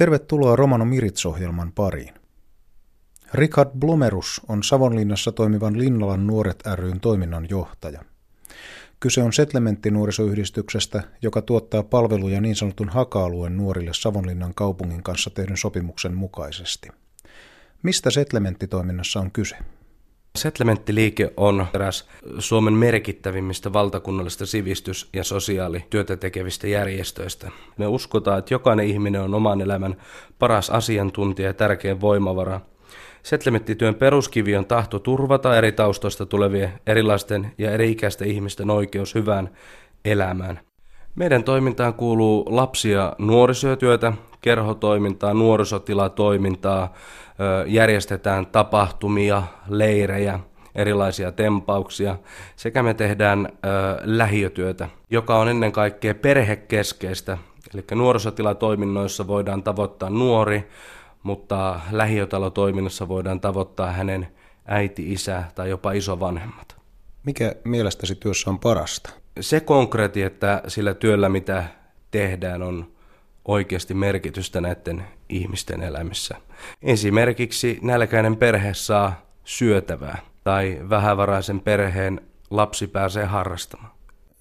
Tervetuloa Romano Mirits-ohjelman pariin. Richard Blomerus on Savonlinnassa toimivan Linnalan nuoret ryn toiminnan johtaja. Kyse on Setlementti-nuorisoyhdistyksestä, joka tuottaa palveluja niin sanotun haka-alueen nuorille Savonlinnan kaupungin kanssa tehdyn sopimuksen mukaisesti. Mistä Setlementti-toiminnassa on kyse? Settlementtiliike on eräs Suomen merkittävimmistä valtakunnallisista sivistys- ja sosiaalityötä tekevistä järjestöistä. Me uskotaan, että jokainen ihminen on oman elämän paras asiantuntija ja tärkein voimavara. Settlementtityön peruskivi on tahto turvata eri taustoista tulevien erilaisten ja eri-ikäisten ihmisten oikeus hyvään elämään. Meidän toimintaan kuuluu lapsia nuorisotyötä, kerhotoimintaa, nuorisotilatoimintaa, järjestetään tapahtumia, leirejä, erilaisia tempauksia sekä me tehdään lähiötyötä, joka on ennen kaikkea perhekeskeistä. Eli nuorisotilatoiminnoissa voidaan tavoittaa nuori, mutta lähiötalotoiminnassa voidaan tavoittaa hänen äiti, isä tai jopa isovanhemmat. Mikä mielestäsi työssä on parasta? Se konkreetti, että sillä työllä mitä tehdään on oikeasti merkitystä näiden ihmisten elämässä. Esimerkiksi nälkäinen perhe saa syötävää tai vähävaraisen perheen lapsi pääsee harrastamaan.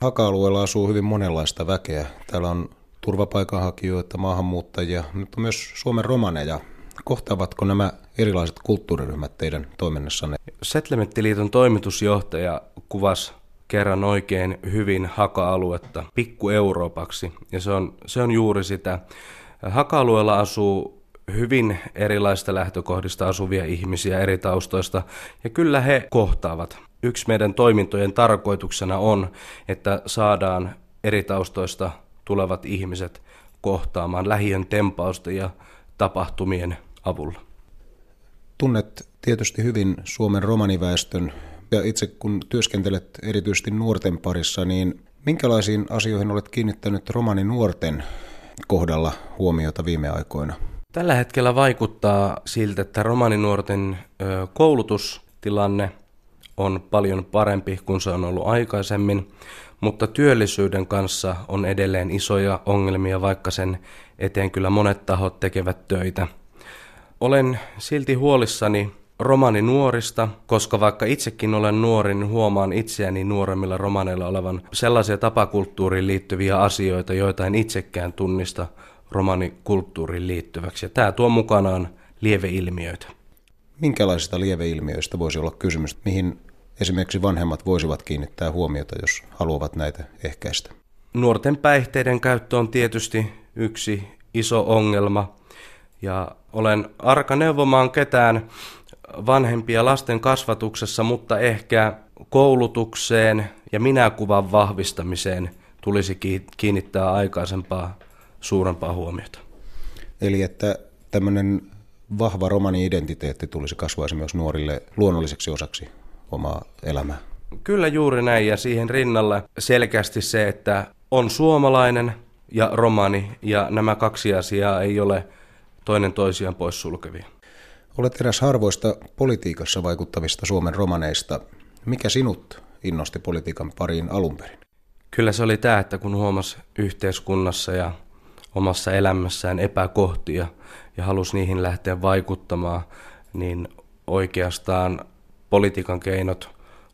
Haka-alueella asuu hyvin monenlaista väkeä. Täällä on turvapaikanhakijoita, maahanmuuttajia, mutta myös Suomen romaneja. Kohtaavatko nämä erilaiset kulttuuriryhmät teidän toiminnassanne? Settlementtiliiton toimitusjohtaja kuvasi kerran oikein hyvin Haka-aluetta pikku-Euroopaksi, ja se on, se on juuri sitä. Haka-alueella asuu hyvin erilaista lähtökohdista asuvia ihmisiä eri taustoista, ja kyllä he kohtaavat. Yksi meidän toimintojen tarkoituksena on, että saadaan eri taustoista tulevat ihmiset kohtaamaan lähiön tempausta ja tapahtumien avulla. Tunnet tietysti hyvin Suomen romaniväestön ja itse kun työskentelet erityisesti nuorten parissa, niin minkälaisiin asioihin olet kiinnittänyt romani nuorten kohdalla huomiota viime aikoina? Tällä hetkellä vaikuttaa siltä, että romaninuorten koulutustilanne on paljon parempi kuin se on ollut aikaisemmin, mutta työllisyyden kanssa on edelleen isoja ongelmia, vaikka sen eteen kyllä monet tahot tekevät töitä. Olen silti huolissani romani nuorista, koska vaikka itsekin olen nuori, niin huomaan itseäni nuoremmilla romaneilla olevan sellaisia tapakulttuuriin liittyviä asioita, joita en itsekään tunnista romanikulttuuriin liittyväksi. Ja tämä tuo mukanaan lieveilmiöitä. Minkälaisista lieveilmiöistä voisi olla kysymys, mihin esimerkiksi vanhemmat voisivat kiinnittää huomiota, jos haluavat näitä ehkäistä? Nuorten päihteiden käyttö on tietysti yksi iso ongelma. Ja olen arka neuvomaan ketään vanhempia lasten kasvatuksessa, mutta ehkä koulutukseen ja minäkuvan vahvistamiseen tulisi kiinnittää aikaisempaa suurempaa huomiota. Eli että tämmöinen vahva romani-identiteetti tulisi kasvaisi myös nuorille luonnolliseksi osaksi omaa elämää. Kyllä juuri näin ja siihen rinnalle selkeästi se, että on suomalainen ja romani ja nämä kaksi asiaa ei ole toinen toisiaan poissulkevia. Olet eräs harvoista politiikassa vaikuttavista Suomen romaneista. Mikä sinut innosti politiikan pariin alun perin? Kyllä se oli tämä, että kun huomasi yhteiskunnassa ja omassa elämässään epäkohtia ja halusi niihin lähteä vaikuttamaan, niin oikeastaan politiikan keinot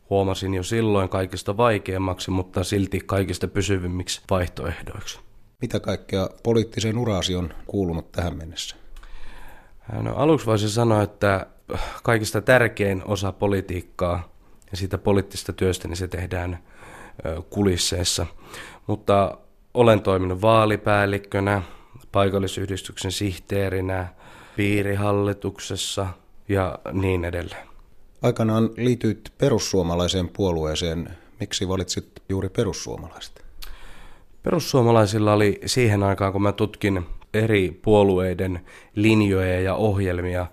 huomasin jo silloin kaikista vaikeammaksi, mutta silti kaikista pysyvimmiksi vaihtoehdoiksi. Mitä kaikkea poliittiseen uraasi on kuulunut tähän mennessä? No, aluksi voisin sanoa, että kaikista tärkein osa politiikkaa ja siitä poliittista työstä, niin se tehdään kulisseessa. Mutta olen toiminut vaalipäällikkönä, paikallisyhdistyksen sihteerinä, piirihallituksessa ja niin edelleen. Aikanaan liityit perussuomalaiseen puolueeseen. Miksi valitsit juuri perussuomalaiset? Perussuomalaisilla oli siihen aikaan, kun mä tutkin eri puolueiden linjoja ja ohjelmia,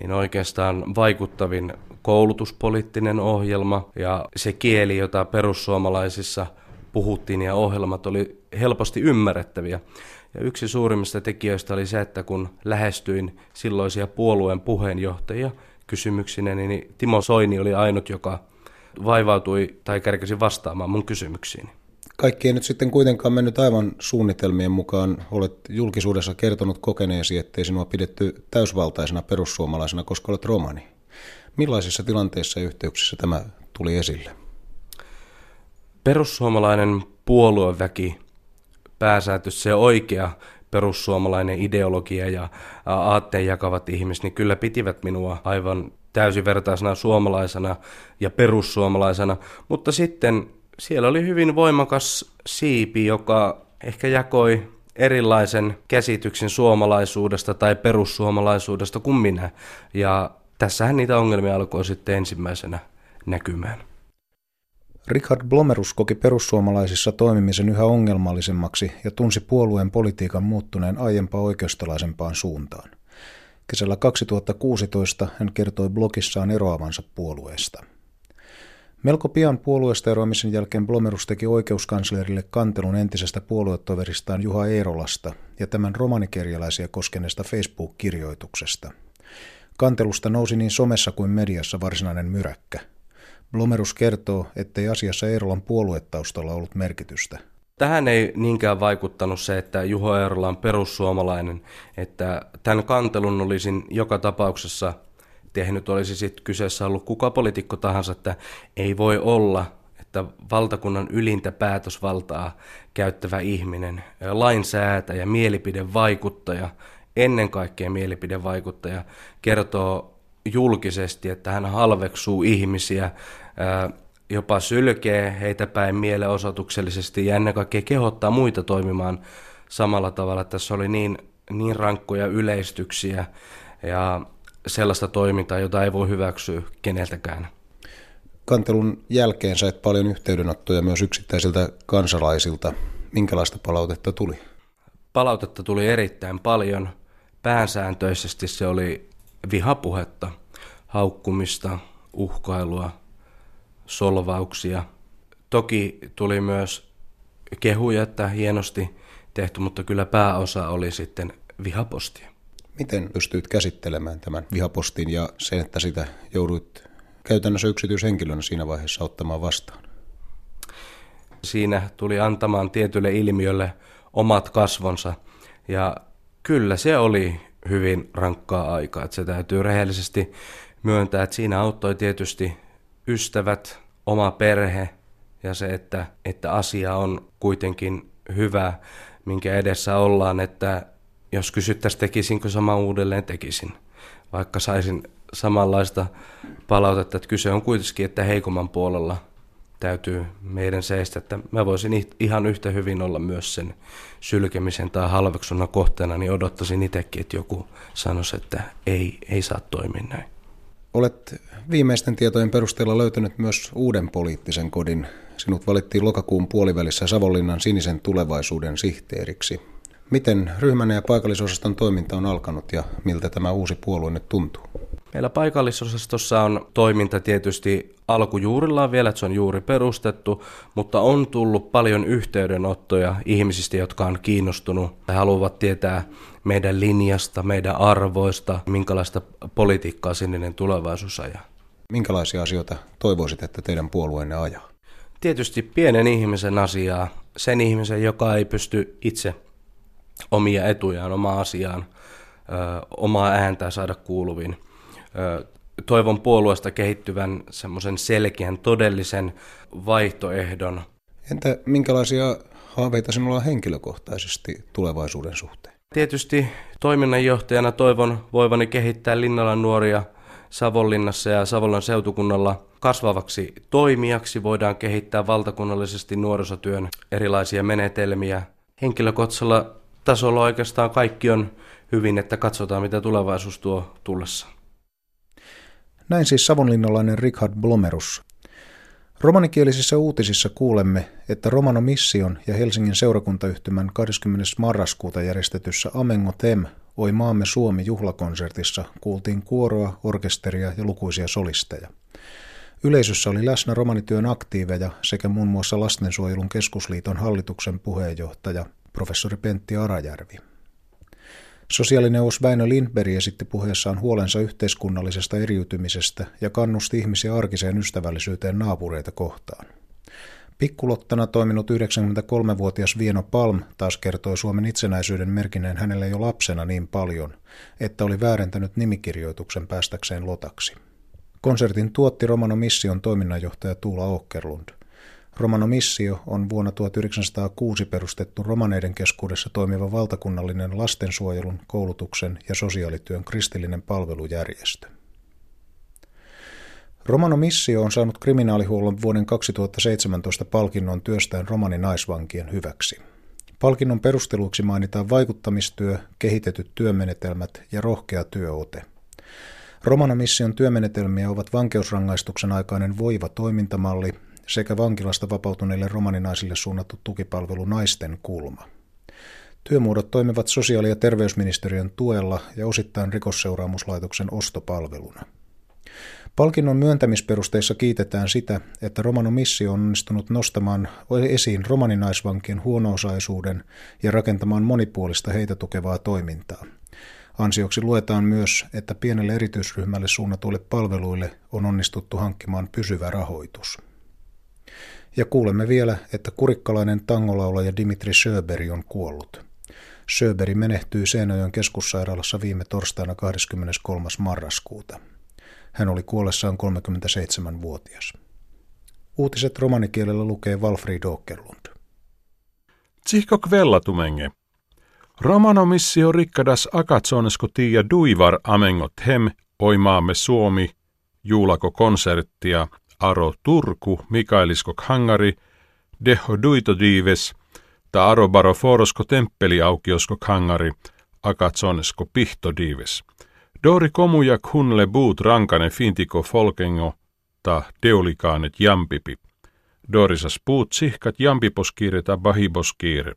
niin oikeastaan vaikuttavin koulutuspoliittinen ohjelma ja se kieli, jota perussuomalaisissa puhuttiin ja ohjelmat oli helposti ymmärrettäviä. Ja yksi suurimmista tekijöistä oli se, että kun lähestyin silloisia puolueen puheenjohtajia kysymyksinä, niin Timo Soini oli ainut, joka vaivautui tai kärkäsi vastaamaan mun kysymyksiin. Kaikki ei nyt sitten kuitenkaan mennyt aivan suunnitelmien mukaan. Olet julkisuudessa kertonut kokeneesi, ettei sinua pidetty täysvaltaisena perussuomalaisena, koska olet romani. Millaisissa tilanteissa ja yhteyksissä tämä tuli esille? Perussuomalainen puolueväki, pääsääntöisesti se oikea perussuomalainen ideologia ja aatteen jakavat ihmiset, niin kyllä pitivät minua aivan täysivertaisena suomalaisena ja perussuomalaisena, mutta sitten siellä oli hyvin voimakas siipi, joka ehkä jakoi erilaisen käsityksen suomalaisuudesta tai perussuomalaisuudesta kuin minä. Ja tässähän niitä ongelmia alkoi sitten ensimmäisenä näkymään. Richard Blomerus koki perussuomalaisissa toimimisen yhä ongelmallisemmaksi ja tunsi puolueen politiikan muuttuneen aiempaa oikeistolaisempaan suuntaan. Kesällä 2016 hän kertoi blogissaan eroavansa puolueesta. Melko pian puolueesta eroamisen jälkeen Blomerus teki oikeuskanslerille kantelun entisestä puoluetoveristaan Juha Eerolasta ja tämän romanikerjäläisiä koskeneesta Facebook-kirjoituksesta. Kantelusta nousi niin somessa kuin mediassa varsinainen myräkkä. Blomerus kertoo, ettei asiassa Eerolan puoluetaustalla ollut merkitystä. Tähän ei niinkään vaikuttanut se, että Juho Eerola on perussuomalainen, että tämän kantelun olisin joka tapauksessa tehnyt, olisi sitten kyseessä ollut kuka poliitikko tahansa, että ei voi olla, että valtakunnan ylintä päätösvaltaa käyttävä ihminen, lainsäätäjä, mielipidevaikuttaja, ennen kaikkea mielipidevaikuttaja, kertoo julkisesti, että hän halveksuu ihmisiä, jopa sylkee heitä päin mielenosoituksellisesti ja ennen kaikkea kehottaa muita toimimaan samalla tavalla. Tässä oli niin, niin rankkoja yleistyksiä ja sellaista toimintaa, jota ei voi hyväksyä keneltäkään. Kantelun jälkeen sait paljon yhteydenottoja myös yksittäisiltä kansalaisilta. Minkälaista palautetta tuli? Palautetta tuli erittäin paljon. Päänsääntöisesti se oli vihapuhetta, haukkumista, uhkailua, solvauksia. Toki tuli myös kehuja, että hienosti tehty, mutta kyllä pääosa oli sitten vihapostia. Miten pystyit käsittelemään tämän vihapostin ja sen, että sitä jouduit käytännössä yksityishenkilönä siinä vaiheessa ottamaan vastaan? Siinä tuli antamaan tietylle ilmiölle omat kasvonsa ja kyllä se oli hyvin rankkaa aikaa. Että se täytyy rehellisesti myöntää, että siinä auttoi tietysti ystävät, oma perhe ja se, että, että asia on kuitenkin hyvä, minkä edessä ollaan, että jos kysyttäisiin tekisinkö sama uudelleen, tekisin. Vaikka saisin samanlaista palautetta, että kyse on kuitenkin, että heikomman puolella täytyy meidän seistä, että mä voisin ihan yhtä hyvin olla myös sen sylkemisen tai halveksunnan kohteena, niin odottaisin itsekin, että joku sanoisi, että ei, ei saa toimia näin. Olet viimeisten tietojen perusteella löytänyt myös uuden poliittisen kodin. Sinut valittiin lokakuun puolivälissä Savonlinnan sinisen tulevaisuuden sihteeriksi. Miten ryhmän ja paikallisosaston toiminta on alkanut ja miltä tämä uusi puolue nyt tuntuu? Meillä paikallisosastossa on toiminta tietysti alkujuurillaan vielä, että se on juuri perustettu, mutta on tullut paljon yhteydenottoja ihmisistä, jotka on kiinnostunut ja haluavat tietää meidän linjasta, meidän arvoista, minkälaista politiikkaa sininen tulevaisuus ajaa. Minkälaisia asioita toivoisit, että teidän puolueenne ajaa? Tietysti pienen ihmisen asiaa, sen ihmisen, joka ei pysty itse omia etujaan, omaa asiaan, ö, omaa ääntää saada kuuluviin. Ö, toivon puolueesta kehittyvän semmoisen selkeän, todellisen vaihtoehdon. Entä minkälaisia haaveita sinulla on henkilökohtaisesti tulevaisuuden suhteen? Tietysti toiminnanjohtajana toivon voivani kehittää Linnalan nuoria Savonlinnassa ja Savonlinnan seutukunnalla kasvavaksi toimijaksi. Voidaan kehittää valtakunnallisesti nuorisotyön erilaisia menetelmiä. Henkilökohtaisella tasolla oikeastaan kaikki on hyvin, että katsotaan mitä tulevaisuus tuo tullessa. Näin siis savonlinnalainen Richard Blomerus. Romanikielisissä uutisissa kuulemme, että Romano Mission ja Helsingin seurakuntayhtymän 20. marraskuuta järjestetyssä Amengo Tem Oi maamme Suomi juhlakonsertissa kuultiin kuoroa, orkesteria ja lukuisia solisteja. Yleisössä oli läsnä romanityön aktiiveja sekä muun muassa Lastensuojelun keskusliiton hallituksen puheenjohtaja professori Pentti Arajärvi. Sosiaalineuvos Väinö Lindberg esitti puheessaan huolensa yhteiskunnallisesta eriytymisestä ja kannusti ihmisiä arkiseen ystävällisyyteen naapureita kohtaan. Pikkulottana toiminut 93-vuotias Vieno Palm taas kertoi Suomen itsenäisyyden merkineen hänelle jo lapsena niin paljon, että oli väärentänyt nimikirjoituksen päästäkseen lotaksi. Konsertin tuotti Romano Mission toiminnanjohtaja Tuula Åkerlund. Romano Missio on vuonna 1906 perustettu romaneiden keskuudessa toimiva valtakunnallinen lastensuojelun, koulutuksen ja sosiaalityön kristillinen palvelujärjestö. Romano Missio on saanut kriminaalihuollon vuoden 2017 palkinnon työstään romani naisvankien hyväksi. Palkinnon perusteluksi mainitaan vaikuttamistyö, kehitetyt työmenetelmät ja rohkea työote. Romano Mission työmenetelmiä ovat vankeusrangaistuksen aikainen voiva toimintamalli sekä vankilasta vapautuneille romaninaisille suunnattu tukipalvelu Naisten kulma. Työmuodot toimivat sosiaali- ja terveysministeriön tuella ja osittain rikosseuraamuslaitoksen ostopalveluna. Palkinnon myöntämisperusteissa kiitetään sitä, että Romano Missio on onnistunut nostamaan esiin romaninaisvankien huonoosaisuuden ja rakentamaan monipuolista heitä tukevaa toimintaa. Ansioksi luetaan myös, että pienelle erityisryhmälle suunnatuille palveluille on onnistuttu hankkimaan pysyvä rahoitus. Ja kuulemme vielä, että kurikkalainen tangolaulaja Dimitri Söberi on kuollut. Söberi menehtyi Seinäjoen keskussairaalassa viime torstaina 23. marraskuuta. Hän oli kuollessaan 37-vuotias. Uutiset romanikielellä lukee Walfried Åkerlund. Tsihko kvellatumenge. Romano missio rikkadas akatsonesko tiia duivar amengot hem, oimaamme Suomi, juulako konserttia, aro Turku, Mikaeliskok hangari, deho duito diives, ta aro baro forosko temppeli aukiosko hangari, akatsonesko pihto diives. Dori komuja kunle buut rankane fintiko folkengo ta deulikaanet jampipi. Dorisas puut sihkat jampiposkiire bahiboskiire.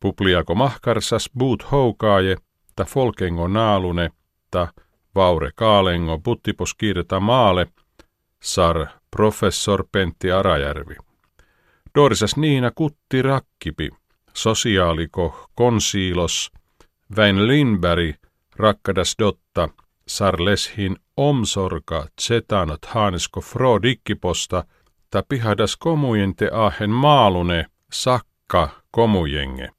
Pupliako mahkarsas buut houkaaje ta folkengo naalune ta vaure kaalengo buttiposkiire ta maale sar professor Pentti Arajärvi. Dorisas Niina Kutti Rakkipi, sosiaaliko konsiilos, Väin Lindberg, rakkadas dotta, sarleshin omsorka tsetanot haanesko fro dikkiposta, ta pihadas komujente ahen maalune sakka komujenge.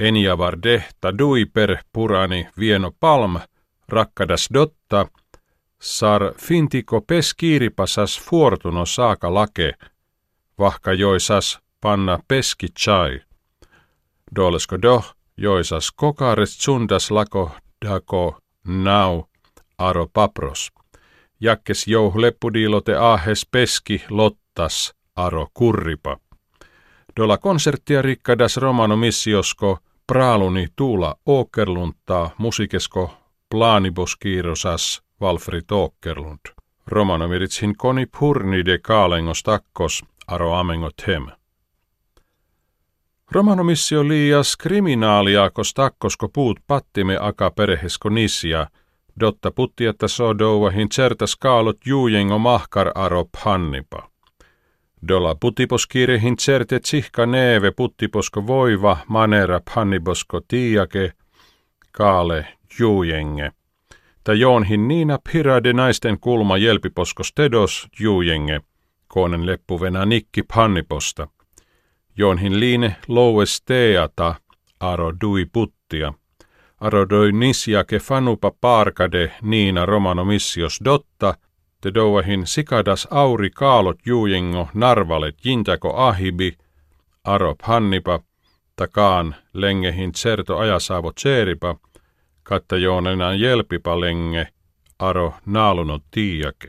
Enjavar dehta duiper purani vieno palm, rakkadas dotta, sar fintiko peskiiripasas fuortuno saaka lake, vahka joisas panna peski chai. Dolesko doh, joisas kokares tsundas lako dako nau aro papros. Jakkes jouh leppudiilote ahes peski lottas aro kurripa. Dola konserttia rikkadas romano missiosko praaluni tuula åkerluntaa musikesko plaaniboskiirosas Valfri Åkerlund. Romano miritsin koni purni de kaalengos takkos aro amengot hem. Romanomissio liias kriminaaliakos takkosko puut pattime aka perehesko nissia, dotta puttietta sodouahin certas kaalot juujengo mahkar arop hannipa. Dola putiposkiirehin certet sihka neeve puttiposko voiva manera pannibosko tiake, kaale juujenge. Ta joonhin niina pirade naisten kulma jelpiposkos tedos juujenge, koonen leppuvena nikki panniposta – Jonhin liine loues teata, aro dui puttia. Aro doi ke fanupa parkade niina romano missios dotta, te douahin sikadas auri kaalot juujengo narvalet jintako ahibi, aro hannipa, takaan lengehin certo ajasaavo tseeripa, katta joonenaan jelpipa lenge, aro naalunot tiiake.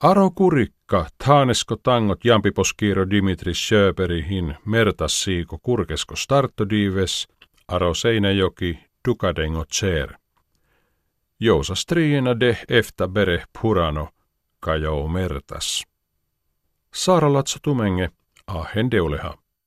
Aro kurikka, taanesko tangot jampiposkiiro Dimitri Schöperihin, mertassiiko kurkesko startodives, aro Seinäjoki, dukadengo tser. Jousa striina de efta bere purano, kajou mertas. Saara Latso Tumenge, ahen deuleha.